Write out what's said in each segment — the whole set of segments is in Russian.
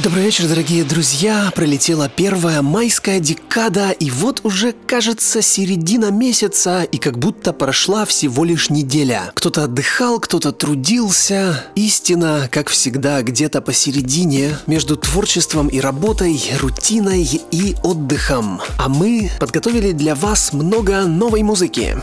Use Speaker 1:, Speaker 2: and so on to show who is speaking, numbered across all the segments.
Speaker 1: Добрый вечер, дорогие друзья! Пролетела первая майская декада, и вот уже, кажется, середина месяца, и как будто прошла всего лишь неделя. Кто-то отдыхал, кто-то трудился. Истина, как всегда, где-то посередине, между творчеством и работой, рутиной и отдыхом. А мы подготовили для вас много новой музыки.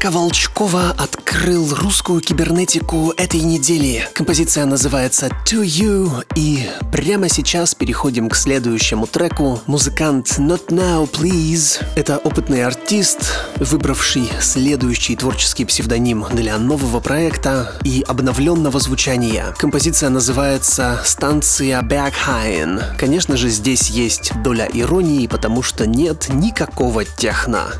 Speaker 1: Марка Волчкова открыл русскую кибернетику этой недели. Композиция называется To You, и прямо сейчас переходим к следующему треку. Музыкант Not Now Please. Это опытный артист, выбравший следующий творческий псевдоним для нового проекта и обновленного звучания. Композиция называется «Станция Berghain». Конечно же, здесь есть доля иронии, потому что нет никакого техно.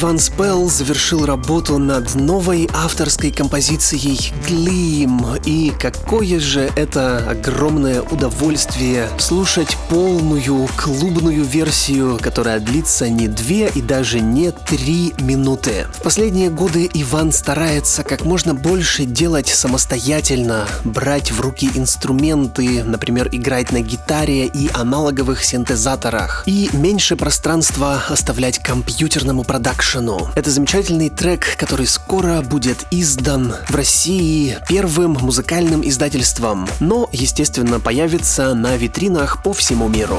Speaker 1: Иван Спелл завершил работу над новой авторской композицией Gleam. И какое же это огромное удовольствие слушать полную клубную версию, которая длится не две и даже не три минуты. В последние годы Иван старается как можно больше делать самостоятельно, брать в руки инструменты, например, играть на гитаре и аналоговых синтезаторах, и меньше пространства оставлять компьютерному продакшену. Это замечательный трек, который скоро будет издан в России первым музыкальным издательством, но, естественно, появится на витринах по всему миру.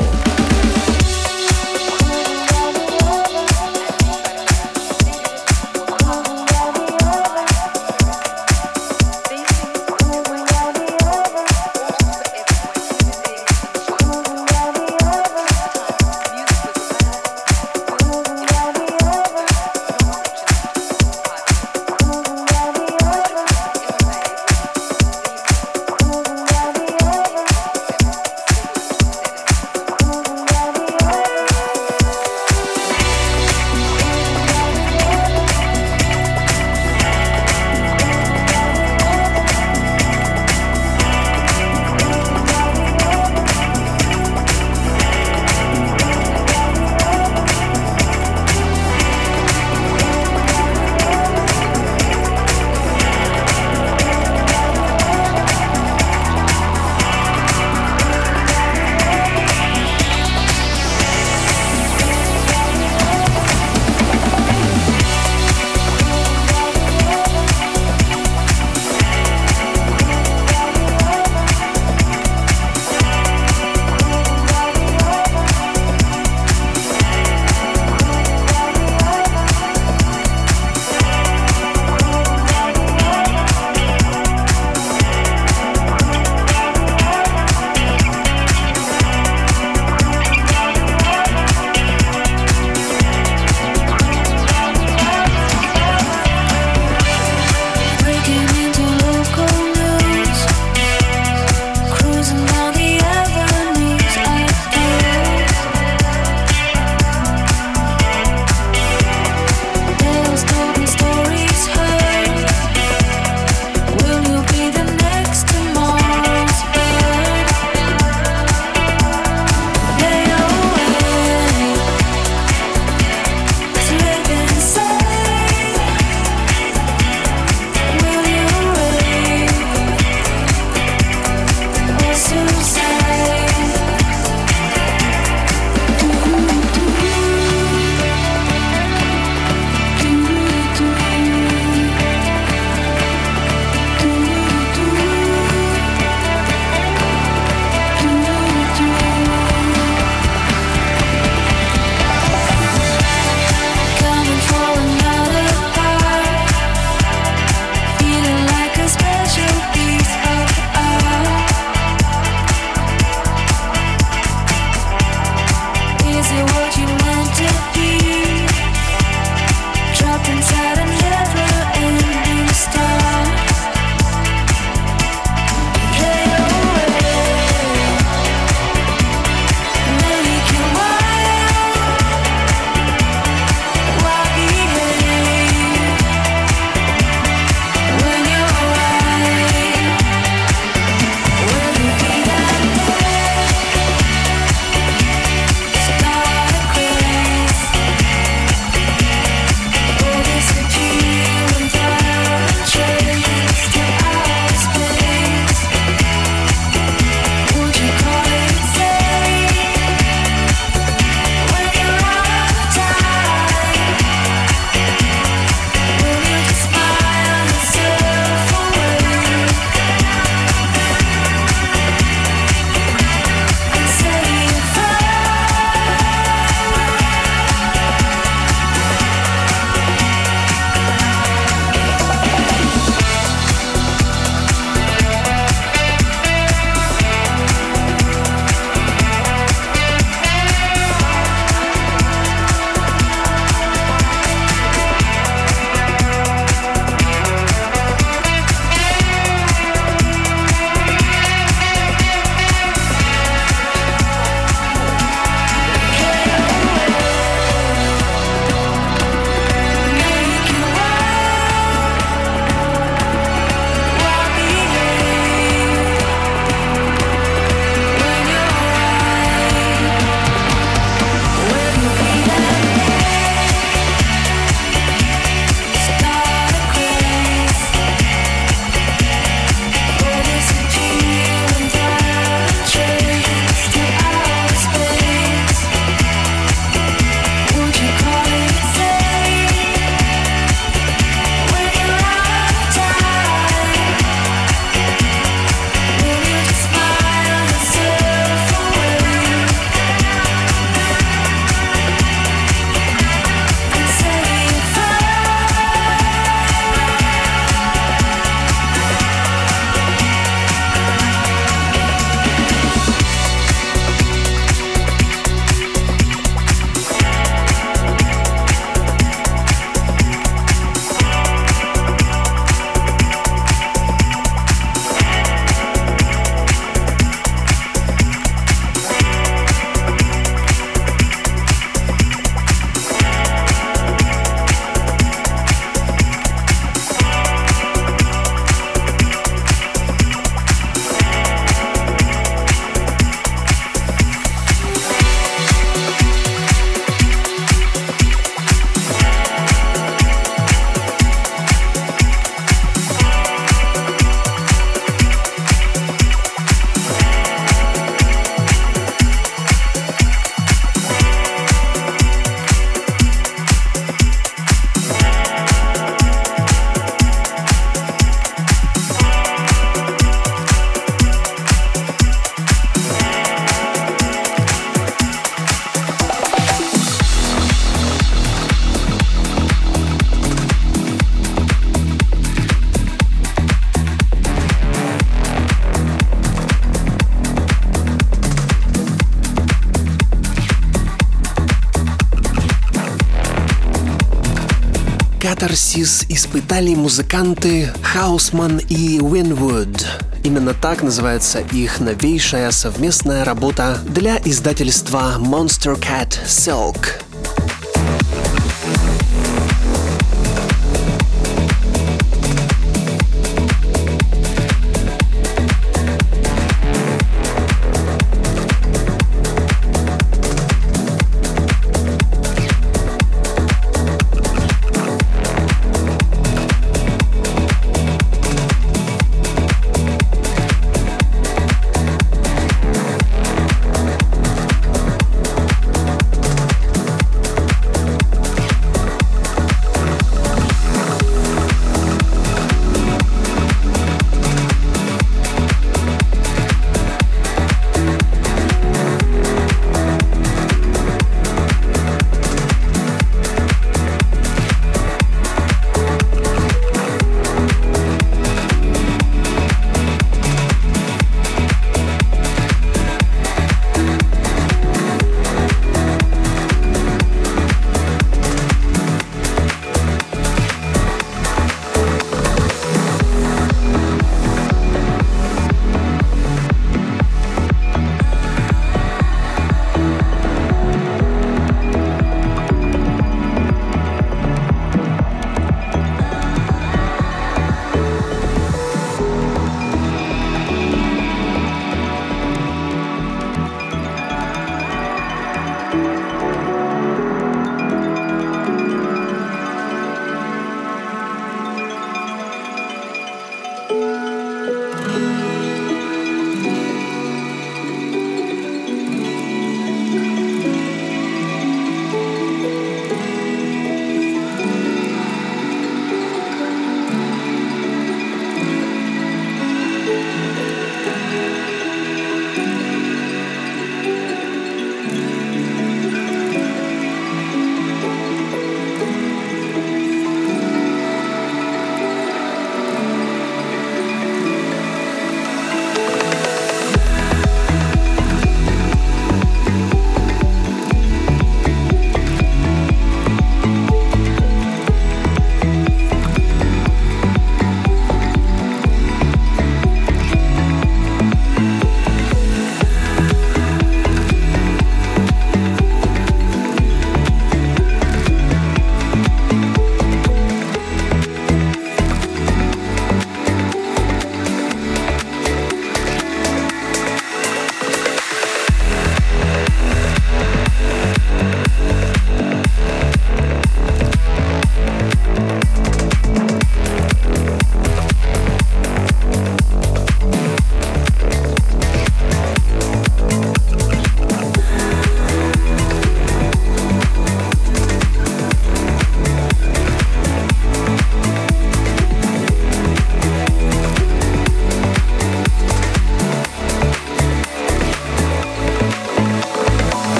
Speaker 1: Катарсис испытали музыканты Хаусман и Winwood. Именно так называется их новейшая совместная работа для издательства Monster Cat Silk.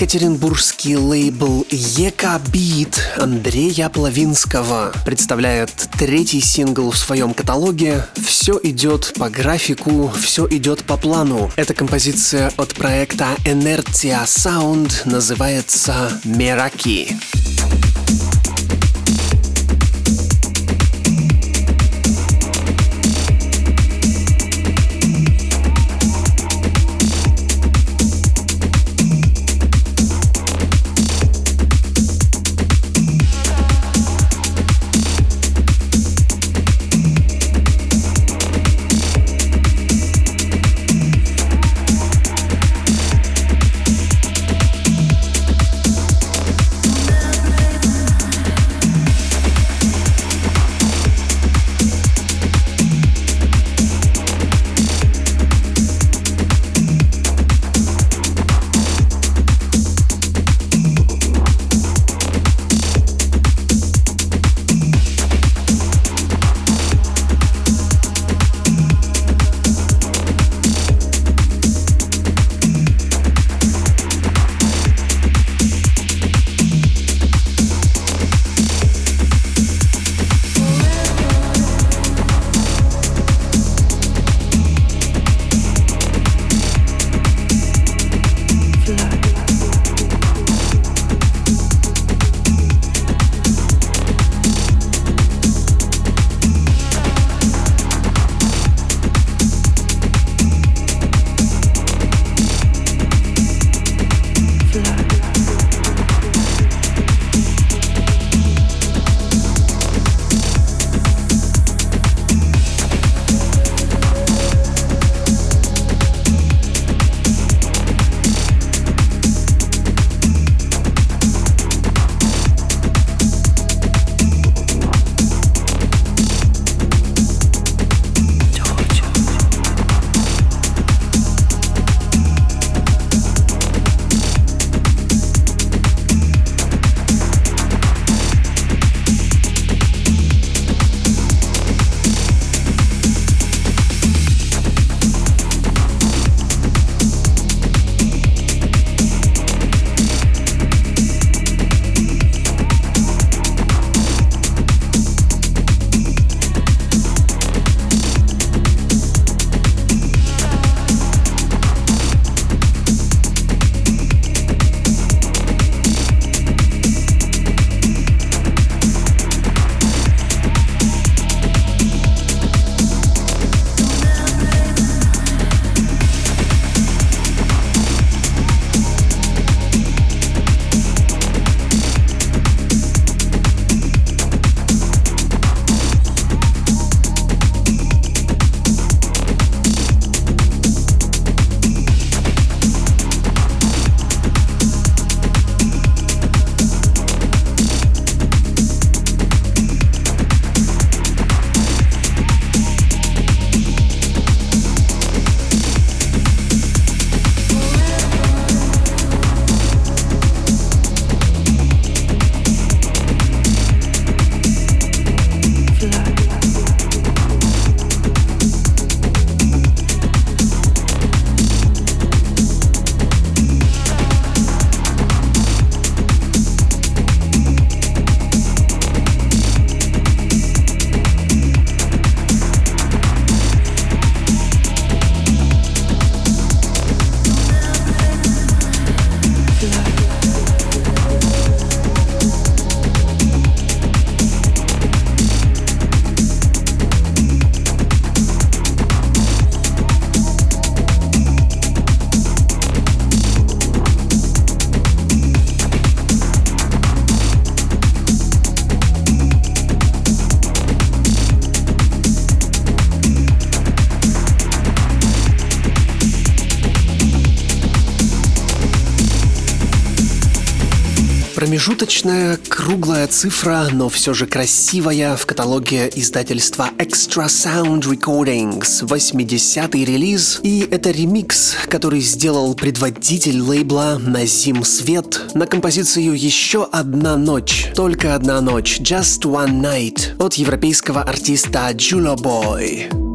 Speaker 1: Екатеринбургский лейбл Ека Бит Андрея Плавинского представляет третий сингл в своем каталоге. Все идет по графику, все идет по плану. Эта композиция от проекта Inertia Sound называется «Мераки». Промежуточная круглая цифра, но все же красивая в каталоге издательства Extra Sound Recordings, 80-й релиз, и это ремикс, который сделал предводитель лейбла Назим Свет на композицию «Еще одна ночь», «Только одна ночь», «Just One Night» от европейского артиста Julo Boy.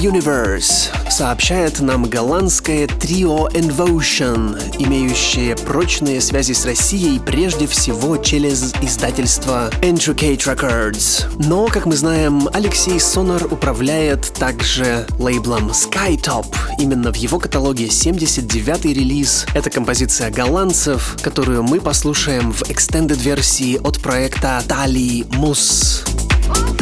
Speaker 1: Universe сообщает нам голландское трио Envotion, имеющее прочные связи с Россией прежде всего через издательство Intricate Records. Но, как мы знаем, Алексей Сонар управляет также лейблом Skytop. Именно в его каталоге 79-й релиз. Это композиция голландцев, которую мы послушаем в extended версии от проекта Tali Mus.
Speaker 2: beautiful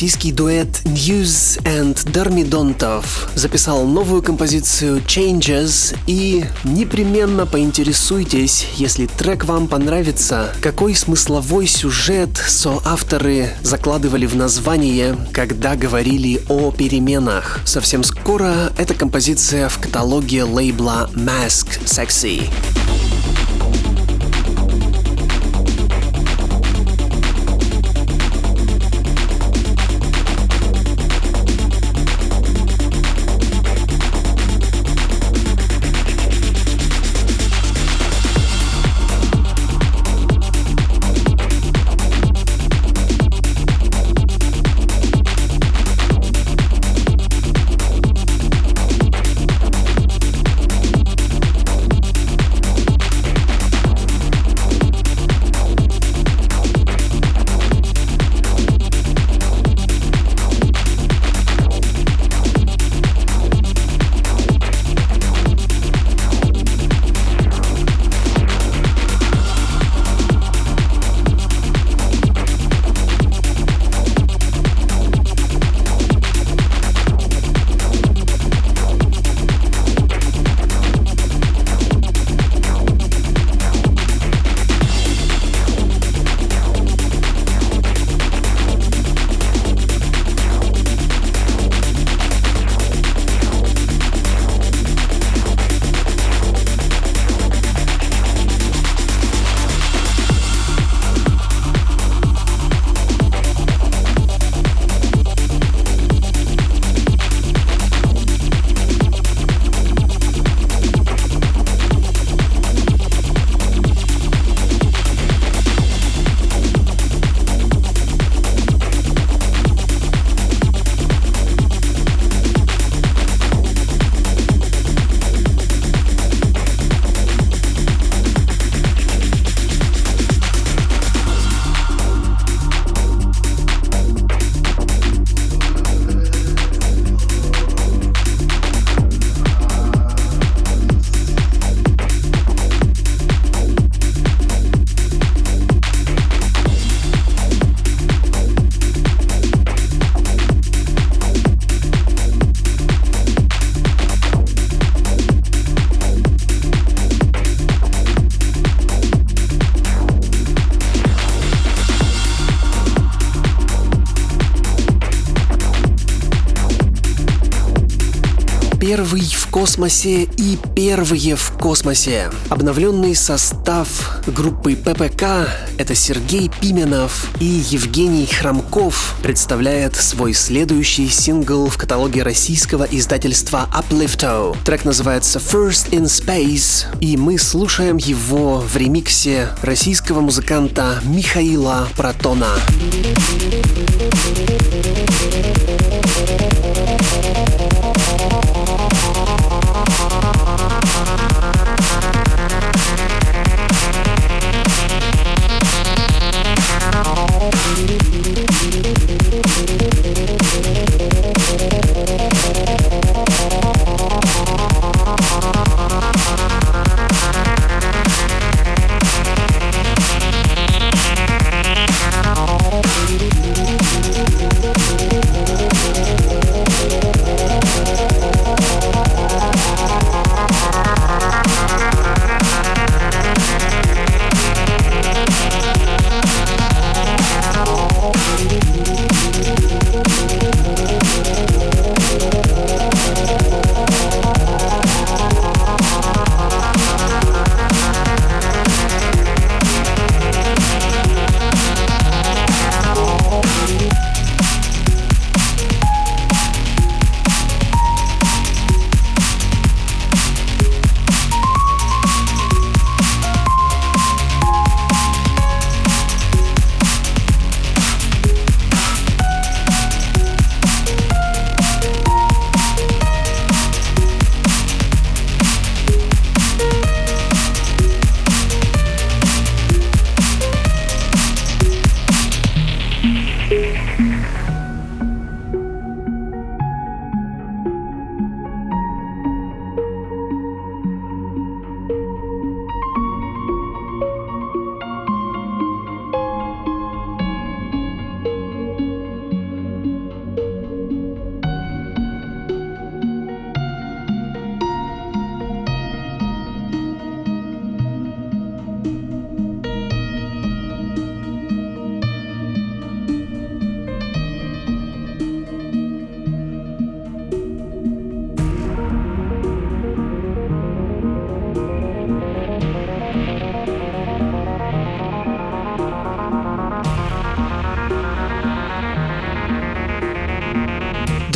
Speaker 1: Российский дуэт News and Дормидонтов записал новую композицию Changes и непременно поинтересуйтесь, если трек вам понравится, какой смысловой сюжет соавторы закладывали в название, когда говорили о переменах. Совсем скоро эта композиция в каталоге лейбла Mask Sexy. Космосе и первые в космосе. Обновленный состав группы ППК — это Сергей Пименов и Евгений Храмков представляет свой следующий сингл в каталоге российского издательства Uplifto. Трек называется First in Space, и мы слушаем его в ремиксе российского музыканта Михаила Протона.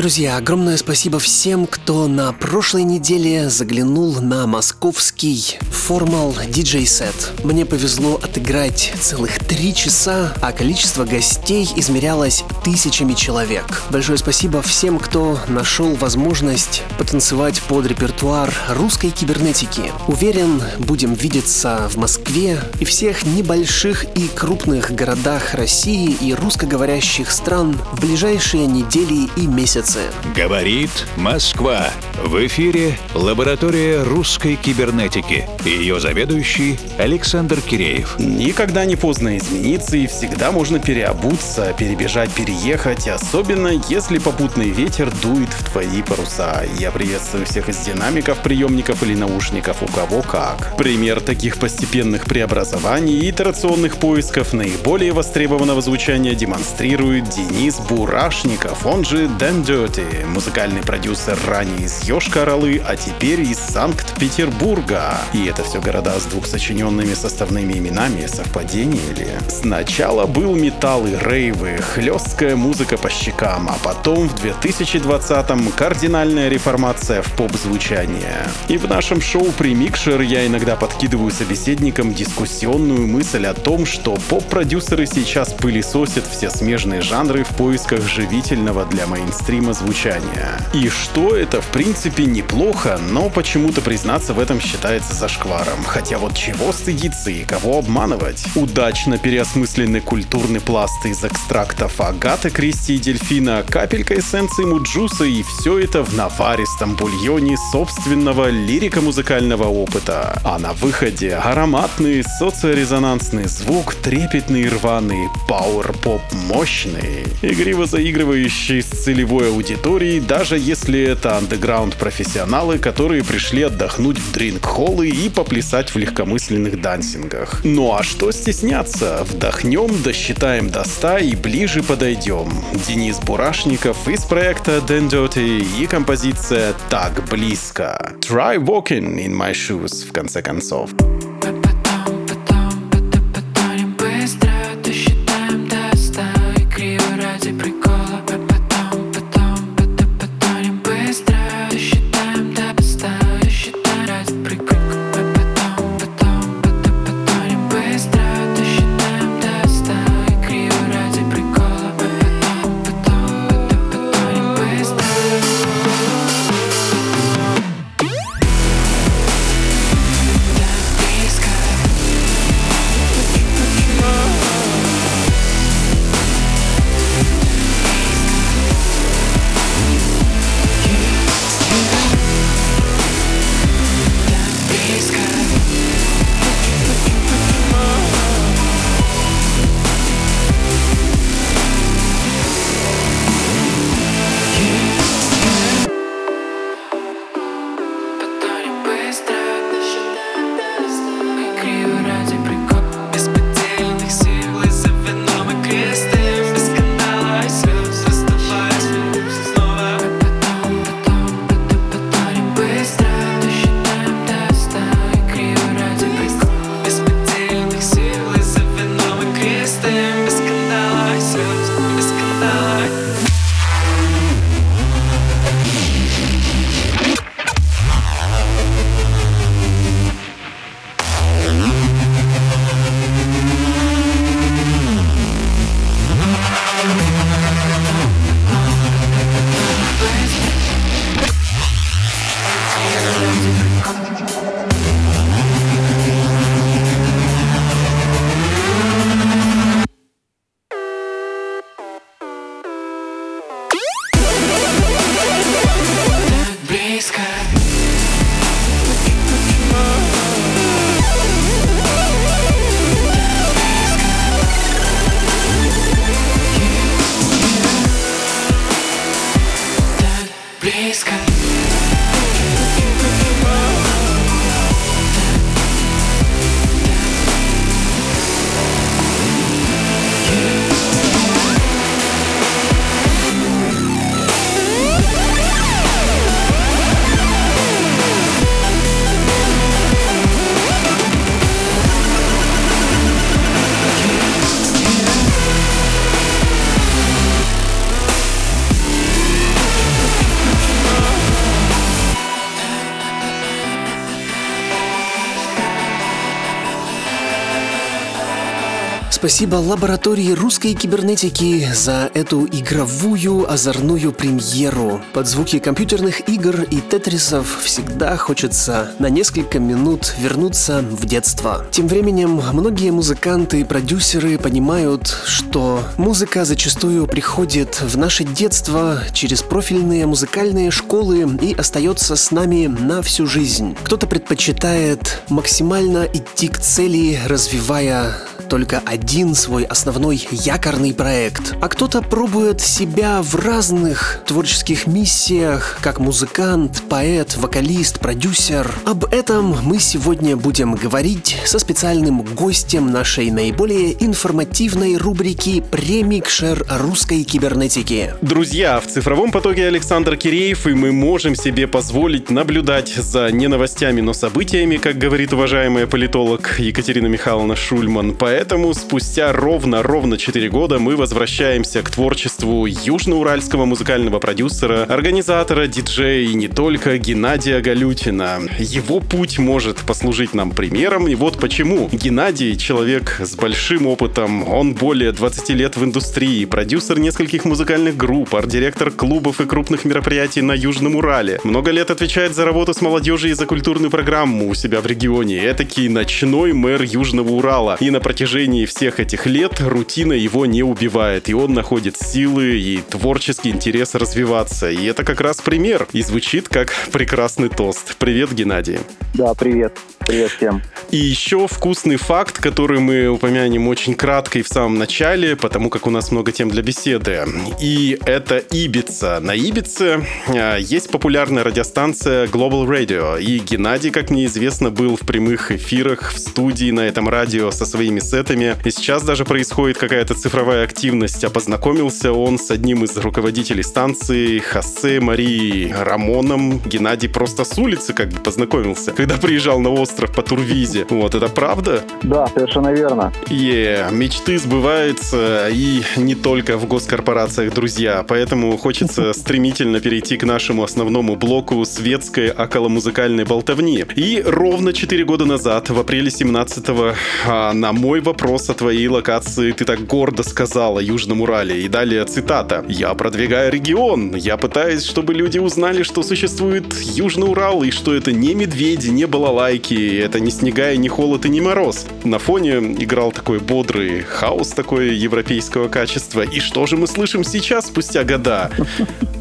Speaker 1: Друзья, огромное спасибо всем, кто на прошлой неделе заглянул на московский формал диджей сет. Мне повезло отыграть целых три часа, а количество гостей измерялось тысячами человек. Большое спасибо всем, кто нашел возможность потанцевать под репертуар русской кибернетики. Уверен, будем видеться в Москве и всех небольших и крупных городах России и русскоговорящих стран в ближайшие недели и месяцы.
Speaker 3: Говорит Москва. В эфире лаборатория русской кибернетики. Ее заведующий Александр Киреев.
Speaker 4: Никогда не поздно измениться и всегда можно переобуться, перебежать, переехать, особенно если попутный ветер дует в твои паруса. Я приветствую всех из динамиков, приемников или наушников, у кого как. Пример таких постепенных преобразований и итерационных поисков наиболее востребованного звучания демонстрирует Денис Бурашников, он же Дэн Dirty, музыкальный продюсер ранее из Йошкар-Олы, а теперь из Санкт-Петербурга. И это все города с двух сочиненными составными именами, совпадение ли? Сначала был металл и рейвы, хлесткая музыка по щекам, а потом в 2020-м кардинальная реформация в поп-звучание. И в нашем шоу «Примикшер» я иногда подкидываю собеседникам дискуссионную мысль о том, что поп-продюсеры сейчас пылесосят все смежные жанры в поисках живительного для мейнстрима звучания. И что это в принципе неплохо, но почему-то признаться в этом считается зашкваром. Хотя вот чего стыдиться и кого обманывать? Удачно переосмысленный культурный пласт из экстрактов Агаты Кристи и Дельфина, капелька эссенции Муджуса и все это в наваристом бульоне собственного лирико-музыкального опыта. А на выходе ароматный социорезонансный звук, трепетный рваный, пауэр-поп мощный, игриво заигрывающий с целевой аудитории, даже если это андеграунд-профессионалы, которые пришли отдохнуть в дринк-холлы и поплясать в легкомысленных дансингах. Ну а что стесняться? Вдохнем, досчитаем до 100 и ближе подойдем. Денис Бурашников из проекта Dan Dirty и композиция «Так близко». Try walking in my shoes, в конце концов.
Speaker 1: Спасибо лаборатории русской кибернетики за эту игровую озорную премьеру. Под звуки компьютерных игр и тетрисов всегда хочется на несколько минут вернуться в детство. Тем временем многие музыканты и продюсеры понимают, что музыка зачастую приходит в наше детство через профильные музыкальные школы и остается с нами на всю жизнь. Кто-то предпочитает максимально идти к цели, развивая только один свой основной якорный проект, а кто-то пробует себя в разных творческих миссиях, как музыкант, поэт, вокалист, продюсер. Об этом мы сегодня будем говорить со специальным гостем нашей наиболее информативной рубрики «Премикшер русской кибернетики».
Speaker 4: Друзья, в цифровом потоке Александр Киреев, и мы можем себе позволить наблюдать за не новостями, но событиями, как говорит уважаемая политолог Екатерина Михайловна Шульман. Поэтому Поэтому спустя ровно-ровно 4 года мы возвращаемся к творчеству южноуральского музыкального продюсера, организатора, диджея и не только Геннадия Галютина. Его путь может послужить нам примером, и вот почему. Геннадий — человек с большим опытом, он более 20 лет в индустрии, продюсер нескольких музыкальных групп, арт-директор клубов и крупных мероприятий на Южном Урале. Много лет отвечает за работу с молодежью и за культурную программу у себя в регионе. Этакий ночной мэр Южного Урала. И на протяжении протяжении всех этих лет рутина его не убивает, и он находит силы и творческий интерес развиваться. И это как раз пример, и звучит как прекрасный тост. Привет, Геннадий.
Speaker 5: Да, привет. Привет всем.
Speaker 4: И еще вкусный факт, который мы упомянем очень кратко и в самом начале, потому как у нас много тем для беседы. И это Ибица. На Ибице а, есть популярная радиостанция Global Radio. И Геннадий, как мне известно, был в прямых эфирах в студии на этом радио со своими сетами. И сейчас даже происходит какая-то цифровая активность. А познакомился он с одним из руководителей станции Хосе Марии Рамоном. Геннадий просто с улицы как бы познакомился, когда приезжал на остров по Турвизе. Вот, это правда?
Speaker 5: Да, совершенно верно.
Speaker 4: Yeah, мечты сбываются и не только в госкорпорациях, друзья. Поэтому хочется стремительно перейти к нашему основному блоку светской околомузыкальной болтовни. И ровно 4 года назад, в апреле 17-го, а, на мой вопрос о твоей локации ты так гордо сказала Южном Урале. И далее цитата. «Я продвигаю регион. Я пытаюсь, чтобы люди узнали, что существует Южный Урал, и что это не медведи, не балалайки, это не снега и не холод и не мороз. На фоне играл такой бодрый хаос такой европейского качества. И что же мы слышим сейчас, спустя года?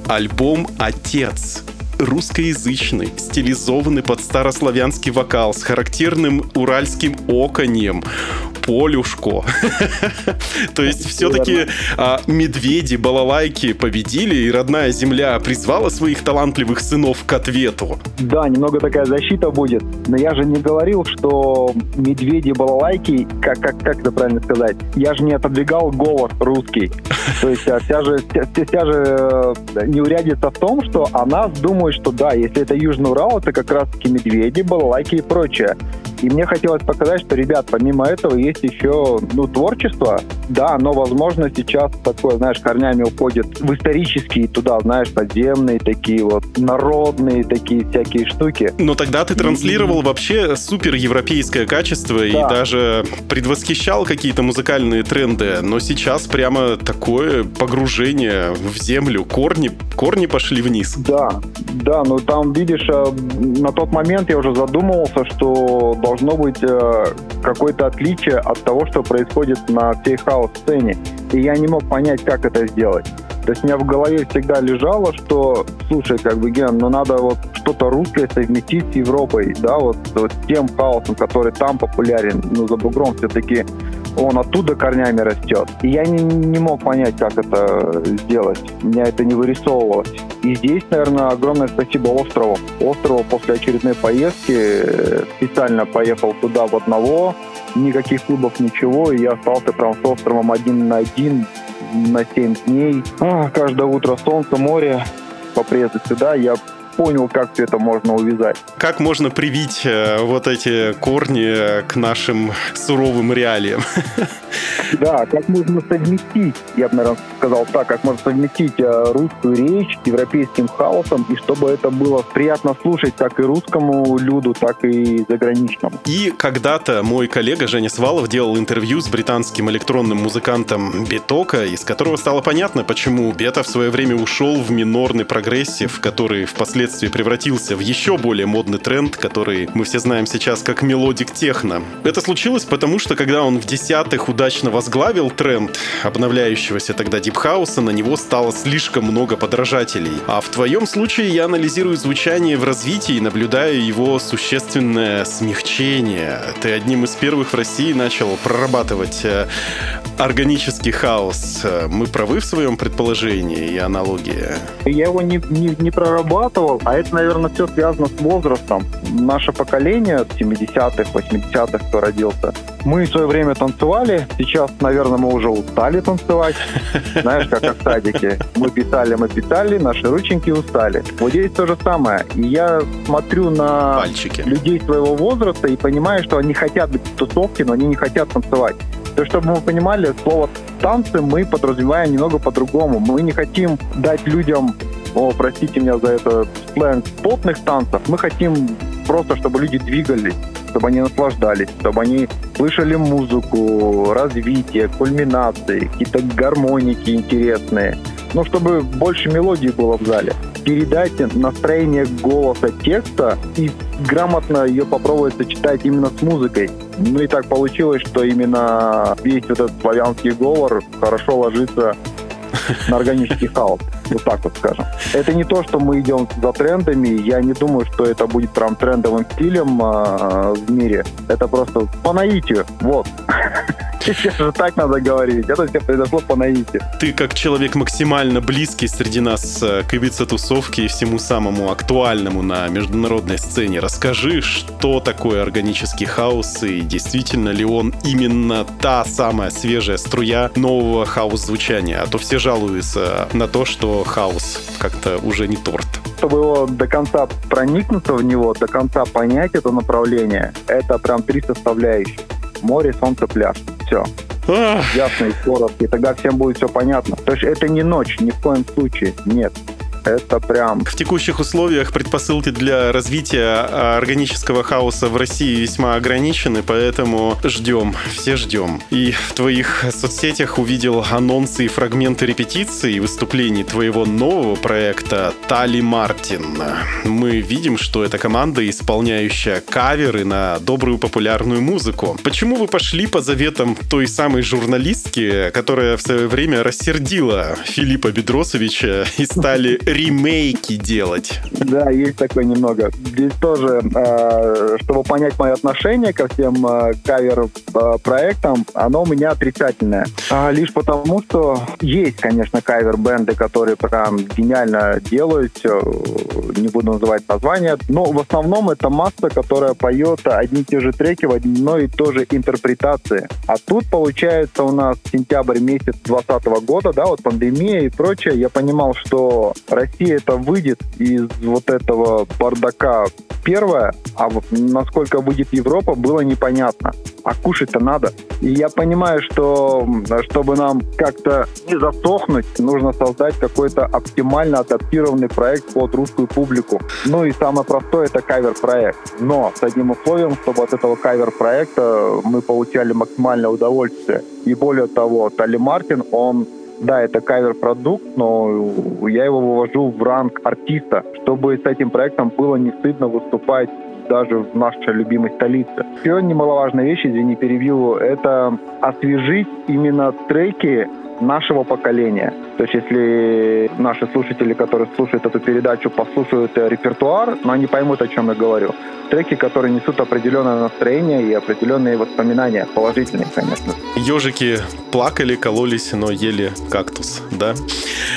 Speaker 4: Альбом «Отец» русскоязычный, стилизованный под старославянский вокал с характерным уральским оконьем, полюшко. То есть все-таки а, медведи, балалайки победили, и родная земля призвала своих талантливых сынов к ответу.
Speaker 5: Да, немного такая защита будет. Но я же не говорил, что медведи, балалайки, как, как, как это правильно сказать, я же не отодвигал голос русский. То есть а вся же, вся, вся же э, неурядица в том, что она думает, что да, если это Южный Урал, это как раз-таки медведи, балалайки и прочее. И мне хотелось показать, что, ребят, помимо этого есть еще, ну, творчество. Да, но, возможно, сейчас такое, знаешь, корнями уходит в исторические туда, знаешь, подземные такие вот, народные такие всякие штуки.
Speaker 4: Но тогда ты транслировал и... вообще супер европейское качество да. и даже предвосхищал какие-то музыкальные тренды. Но сейчас прямо такое погружение в землю, корни, корни пошли вниз.
Speaker 5: Да, да, но там, видишь, э, на тот момент я уже задумывался, что должно быть э, какое-то отличие от того, что происходит на всей хаос-сцене. И я не мог понять, как это сделать. То есть у меня в голове всегда лежало, что, слушай, как бы, Ген, ну надо вот что-то русское совместить с Европой, да, вот, вот с тем хаосом, который там популярен, ну, за бугром все-таки он оттуда корнями растет. И я не, не мог понять, как это сделать. У меня это не вырисовывалось. И здесь, наверное, огромное спасибо острову. Острову после очередной поездки э, специально поехал туда в одного, никаких клубов, ничего, и я остался прям с островом один на один на 7 дней. А, каждое утро солнце, море. По приезду сюда я понял, как все это можно увязать.
Speaker 4: Как можно привить э, вот эти корни к нашим суровым реалиям?
Speaker 5: Да, как можно совместить, я бы, наверное, сказал так, как можно совместить э, русскую речь с европейским хаосом, и чтобы это было приятно слушать как и русскому люду, так и заграничному.
Speaker 4: И когда-то мой коллега Женя Свалов делал интервью с британским электронным музыкантом Betoko, из которого стало понятно, почему Betoko в свое время ушел в минорный прогрессив, который впоследствии превратился в еще более модный тренд, который мы все знаем сейчас как melodic techno. Это случилось потому, что когда он в десятых удачно возглавил тренд обновляющегося тогда deep house а, на него стало слишком много подражателей. А в твоем случае я анализирую звучание в развитии и наблюдаю его существенное смягчение. Ты одним из первых в России начал прорабатывать э, органический хаос. Мы правы в своем предположении и аналогии?
Speaker 5: Я его не, не, не прорабатывал, а это, наверное, все связано с возрастом. Наше поколение 70-х, 80-х, кто родился, мы в свое время танцевали, сейчас, наверное, мы уже устали танцевать. Знаешь, как в садике. Мы писали, мы писали, наши рученьки устали. Вот здесь то же самое. И я смотрю на
Speaker 4: Пальчики.
Speaker 5: людей своего возраста и понимаю, что они хотят быть в тусовке, но они не хотят танцевать. То чтобы мы понимали, слово «танцы» мы подразумеваем немного по-другому. Мы не хотим дать людям, о, простите меня за это, сленг, потных танцев. Мы хотим просто, чтобы люди двигались, чтобы они наслаждались, чтобы они слышали музыку, развитие, кульминации, какие-то гармоники интересные. Ну, чтобы больше мелодии было в зале. Передать настроение голоса текста и грамотно ее попробовать сочетать именно с музыкой. Ну и так получилось, что именно весь этот славянский говор хорошо ложится на органический хаос. Вот так вот скажем. Это не то, что мы идем за трендами. Я не думаю, что это будет прям трендовым стилем э, в мире. Это просто по наитию. Вот. Сейчас же так надо говорить. Это все произошло по наитию.
Speaker 4: Ты как человек максимально близкий среди нас э, к Ибица-тусовке и всему самому актуальному на международной сцене, расскажи, что такое органический хаос и действительно ли он именно та самая свежая струя нового хаос-звучания. А то все жалуются на то, что хаос как-то уже не торт
Speaker 5: чтобы его до конца проникнуться в него, до конца понять это направление, это прям три составляющих. Море, солнце, пляж. Все. Ясно и коротко. И тогда всем будет все понятно. То есть это не ночь, ни в коем случае. Нет это прям...
Speaker 4: В текущих условиях предпосылки для развития а, органического хаоса в России весьма ограничены, поэтому ждем, все ждем. И в твоих соцсетях увидел анонсы и фрагменты репетиций и выступлений твоего нового проекта Тали Мартин. Мы видим, что это команда, исполняющая каверы на добрую популярную музыку. Почему вы пошли по заветам той самой журналистки, которая в свое время рассердила Филиппа Бедросовича и стали ремейки делать.
Speaker 5: Да, есть такое немного. Здесь тоже, э, чтобы понять мое отношение ко всем э, кавер-проектам, оно у меня отрицательное. А лишь потому, что есть, конечно, кавер-бенды, которые прям гениально делают, не буду называть название, но в основном это масса, которая поет одни и те же треки в одной и той же интерпретации. А тут, получается, у нас сентябрь месяц 2020 года, да, вот пандемия и прочее, я понимал, что Россия это выйдет из вот этого бардака первое, а вот насколько выйдет Европа, было непонятно. А кушать-то надо. И я понимаю, что чтобы нам как-то не засохнуть, нужно создать какой-то оптимально адаптированный проект под русскую публику. Ну и самое простое — это кавер-проект. Но с одним условием, чтобы от этого кавер-проекта мы получали максимальное удовольствие. И более того, Тали Мартин, он да, это кавер-продукт, но я его вывожу в ранг артиста, чтобы с этим проектом было не стыдно выступать даже в нашей любимой столице. Еще немаловажная вещь, извини, перебью, это освежить именно треки нашего поколения. То есть если наши слушатели, которые слушают эту передачу, послушают репертуар, но они поймут, о чем я говорю. Треки, которые несут определенное настроение и определенные воспоминания, положительные, конечно.
Speaker 4: Ежики плакали, кололись, но ели кактус, да?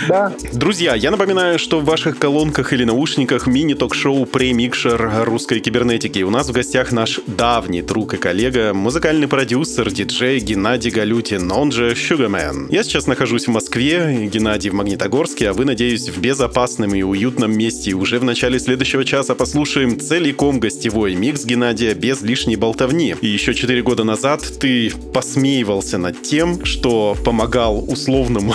Speaker 5: Да.
Speaker 4: Друзья, я напоминаю, что в ваших колонках или наушниках мини-ток-шоу «Премикшер русской кибернетики». У нас в гостях наш давний друг и коллега, музыкальный продюсер, диджей Геннадий Галютин, он же Sugarman. Я сейчас сейчас нахожусь в Москве, Геннадий в Магнитогорске, а вы, надеюсь, в безопасном и уютном месте. Уже в начале следующего часа послушаем целиком гостевой микс Геннадия без лишней болтовни. И еще четыре года назад ты посмеивался над тем, что помогал условному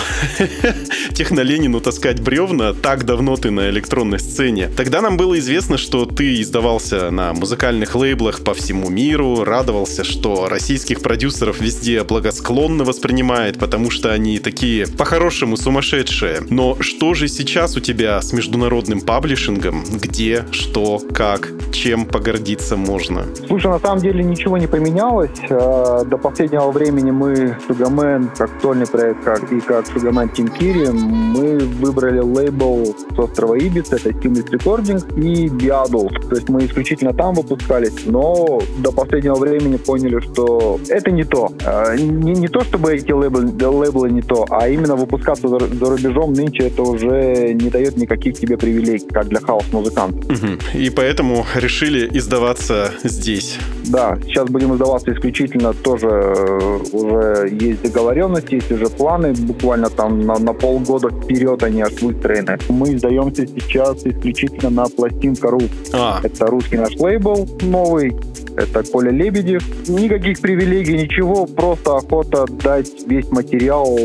Speaker 4: техноленину таскать бревна. Так давно ты на электронной сцене. Тогда нам было известно, что ты издавался на музыкальных лейблах по всему миру, радовался, что российских продюсеров везде благосклонно воспринимает, потому что они такие по-хорошему сумасшедшие. Но что же сейчас у тебя с международным паблишингом? Где, что, как, чем погордиться можно?
Speaker 5: Слушай, на самом деле ничего не поменялось. Э, до последнего времени мы Sugarman, как сольный проект, как и как Sugarman Team Kiri, мы выбрали лейбл с острова Ибица, это Seamless Recording и Biadol. То есть мы исключительно там выпускались, но до последнего времени поняли, что это не то. Э, не, не то, чтобы эти лейблы, лейблы не то, а именно выпускаться за, за рубежом нынче это уже не дает никаких тебе привилегий, как для хаус-музыканта.
Speaker 4: Угу. И поэтому решили издаваться здесь.
Speaker 5: Да, сейчас будем издаваться исключительно тоже э, уже есть договоренности, есть уже планы, буквально там на, на полгода вперед они аж выстроены. Мы издаемся сейчас исключительно на пластинка.ру. А. Это русский наш лейбл новый, это Коля Лебедев. Никаких привилегий, ничего, просто охота дать весь материал,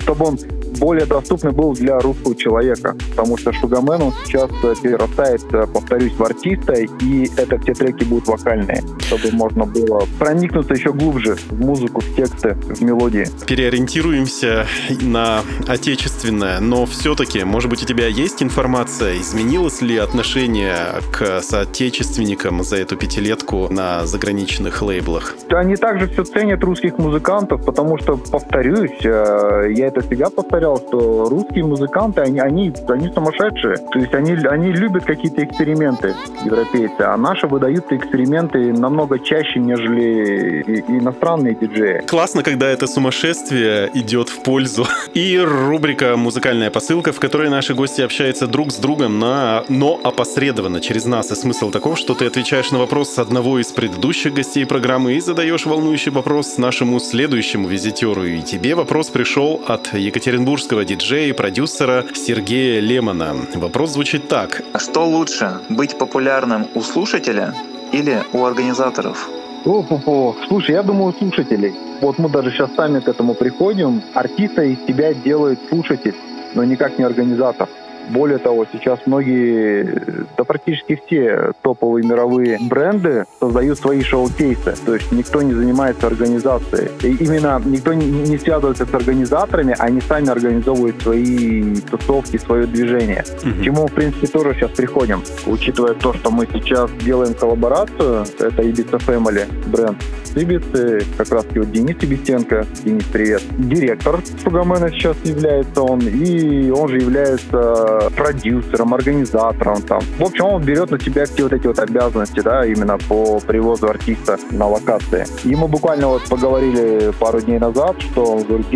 Speaker 5: чтобы он более доступный был для русского человека, потому что Шугамен, он сейчас э, перерастает, э, повторюсь, в артиста, и это все треки будут вокальные, чтобы можно было проникнуться еще глубже в музыку, в тексты, в мелодии.
Speaker 4: Переориентируемся на отечественное, но все-таки, может быть, у тебя есть информация, изменилось ли отношение к соотечественникам за эту пятилетку на заграничных лейблах?
Speaker 5: Они также все ценят русских музыкантов, потому что, повторюсь, э, я это всегда повторял, сказал, что русские музыканты, они, они, они сумасшедшие. То есть они, они любят какие-то эксперименты, европейцы, а наши выдают эксперименты намного чаще, нежели иностранные диджеи.
Speaker 4: Классно, когда это сумасшествие идет в пользу. И рубрика «Музыкальная посылка», в которой наши гости общаются друг с другом, на, но опосредованно через нас. И смысл таков, что ты отвечаешь на вопрос одного из предыдущих гостей программы и задаешь волнующий вопрос нашему следующему визитеру. И тебе вопрос пришел от Екатеринбурга петербургского диджея и продюсера Сергея Лемона. Вопрос звучит так.
Speaker 6: Что лучше, быть популярным у слушателя или у организаторов?
Speaker 5: О, о, слушай, я думаю, слушателей. Вот мы даже сейчас сами к этому приходим. Артиста из тебя делает слушатель, но никак не организатор. Более того, сейчас многие, да практически все топовые мировые бренды создают свои шоу-кейсы. То есть никто не занимается организацией. И именно никто не связывается с организаторами, они сами организовывают свои тусовки, свое движение. Mm-hmm. К чему, в принципе, тоже сейчас приходим. Учитывая то, что мы сейчас делаем коллаборацию, это Ibiza Family бренд с Ибицы, как раз вот Денис Ибисенко. Денис, привет. Директор Сугамена сейчас является он, и он же является продюсером, организатором. Там. В общем, он берет на себя все вот эти вот обязанности, да, именно по привозу артиста на локации. Мы буквально вот поговорили пару дней назад, что он говорит,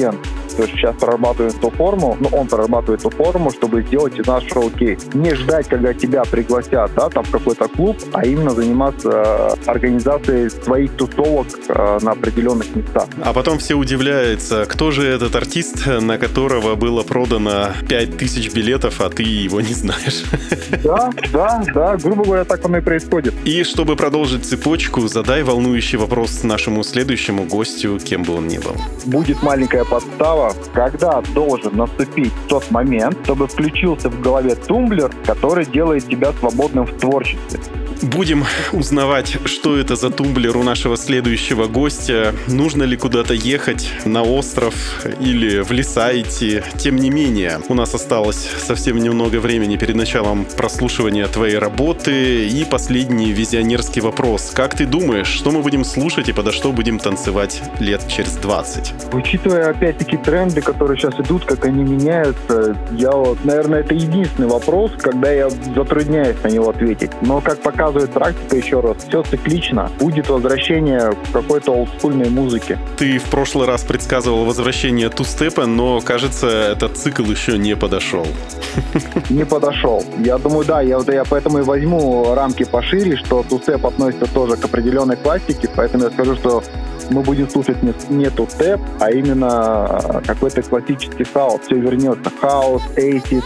Speaker 5: то есть сейчас прорабатываем ту форму, ну, он прорабатывает ту форму, чтобы сделать из нас шоу-кейс. Не ждать, когда тебя пригласят, да, там в какой-то клуб, а именно заниматься э, организацией своих тусовок э, на определенных местах.
Speaker 4: А потом все удивляются, кто же этот артист, на которого было продано 5000 билетов, а ты его не знаешь.
Speaker 5: Да, да, да, грубо говоря, так оно и происходит.
Speaker 4: И чтобы продолжить цепочку, задай волнующий вопрос нашему следующему гостю, кем бы он ни был.
Speaker 5: Будет маленькая подстава, когда должен наступить тот момент, чтобы включился в голове тумблер, который делает тебя свободным в творчестве.
Speaker 4: Будем узнавать, что это за тумблер у нашего следующего гостя. Нужно ли куда-то ехать на остров или в леса идти. Тем не менее, у нас осталось совсем немного времени перед началом прослушивания твоей работы. И последний визионерский вопрос. Как ты думаешь, что мы будем слушать и подо что будем танцевать лет через 20?
Speaker 5: Учитывая, опять-таки, тренды, которые сейчас идут, как они меняются, я вот, наверное, это единственный вопрос, когда я затрудняюсь на него ответить. Но, как пока показывает практика еще раз. Все циклично. Будет возвращение к какой-то олдскульной музыке.
Speaker 4: Ты в прошлый раз предсказывал возвращение тустепа, но, кажется, этот цикл еще не подошел.
Speaker 5: Не подошел. Я думаю, да, я, я поэтому и возьму рамки пошире, что тустеп относится тоже к определенной классике, поэтому я скажу, что мы будем слушать не, не тустеп, а именно какой-то классический хаус. Все вернется. Хаус, acid,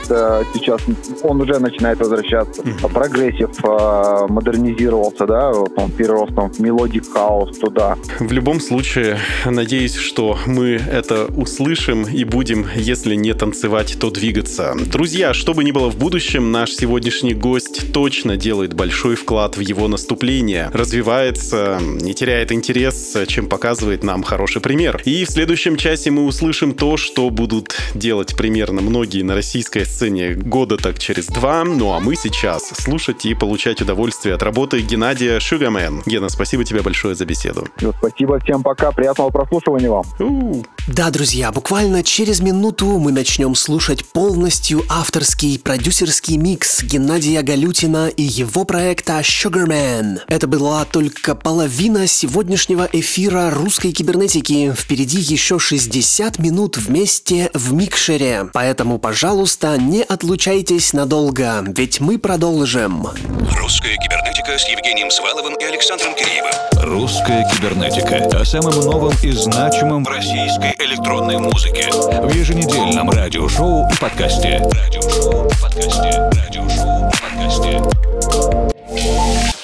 Speaker 5: сейчас он уже начинает возвращаться. Прогрессив а, модернизировался, да, он перерос там в melodic house туда.
Speaker 4: В любом случае, надеюсь, что мы это услышим и будем, если не танцевать, то двигаться. Друзья, что бы ни было в будущем, наш сегодняшний гость точно делает большой вклад в его наступление, развивается, не теряет интерес, чем показывает нам хороший пример. И в следующем часе мы услышим то, что будут делать примерно многие на российской сцене года так через два. Ну а мы сейчас слушать и получать удовольствие от работы Геннадия Шугамен. Гена, спасибо тебе большое за беседу.
Speaker 5: Спасибо всем, пока, приятного прослушивания вам.
Speaker 1: У-у. Да, друзья, буквально через минуту мы начнем слушать полностью авторский продюсерский микс Геннадия Галютина и его проекта Sugarman. Это была только половина сегодняшнего эфира русской кибернетики. Впереди еще 60 минут вместе в микшере. Поэтому, пожалуйста, не отлучайтесь надолго, ведь мы продолжим.
Speaker 7: Русская кибернетика с Евгением Сваловым и Александром Киреевым.
Speaker 3: Русская кибернетика. О самом новом и значимом в российской электронной музыке. В еженедельном радиошоу и подкасте. Радиошоу и подкасте. Радиошоу и подкасте.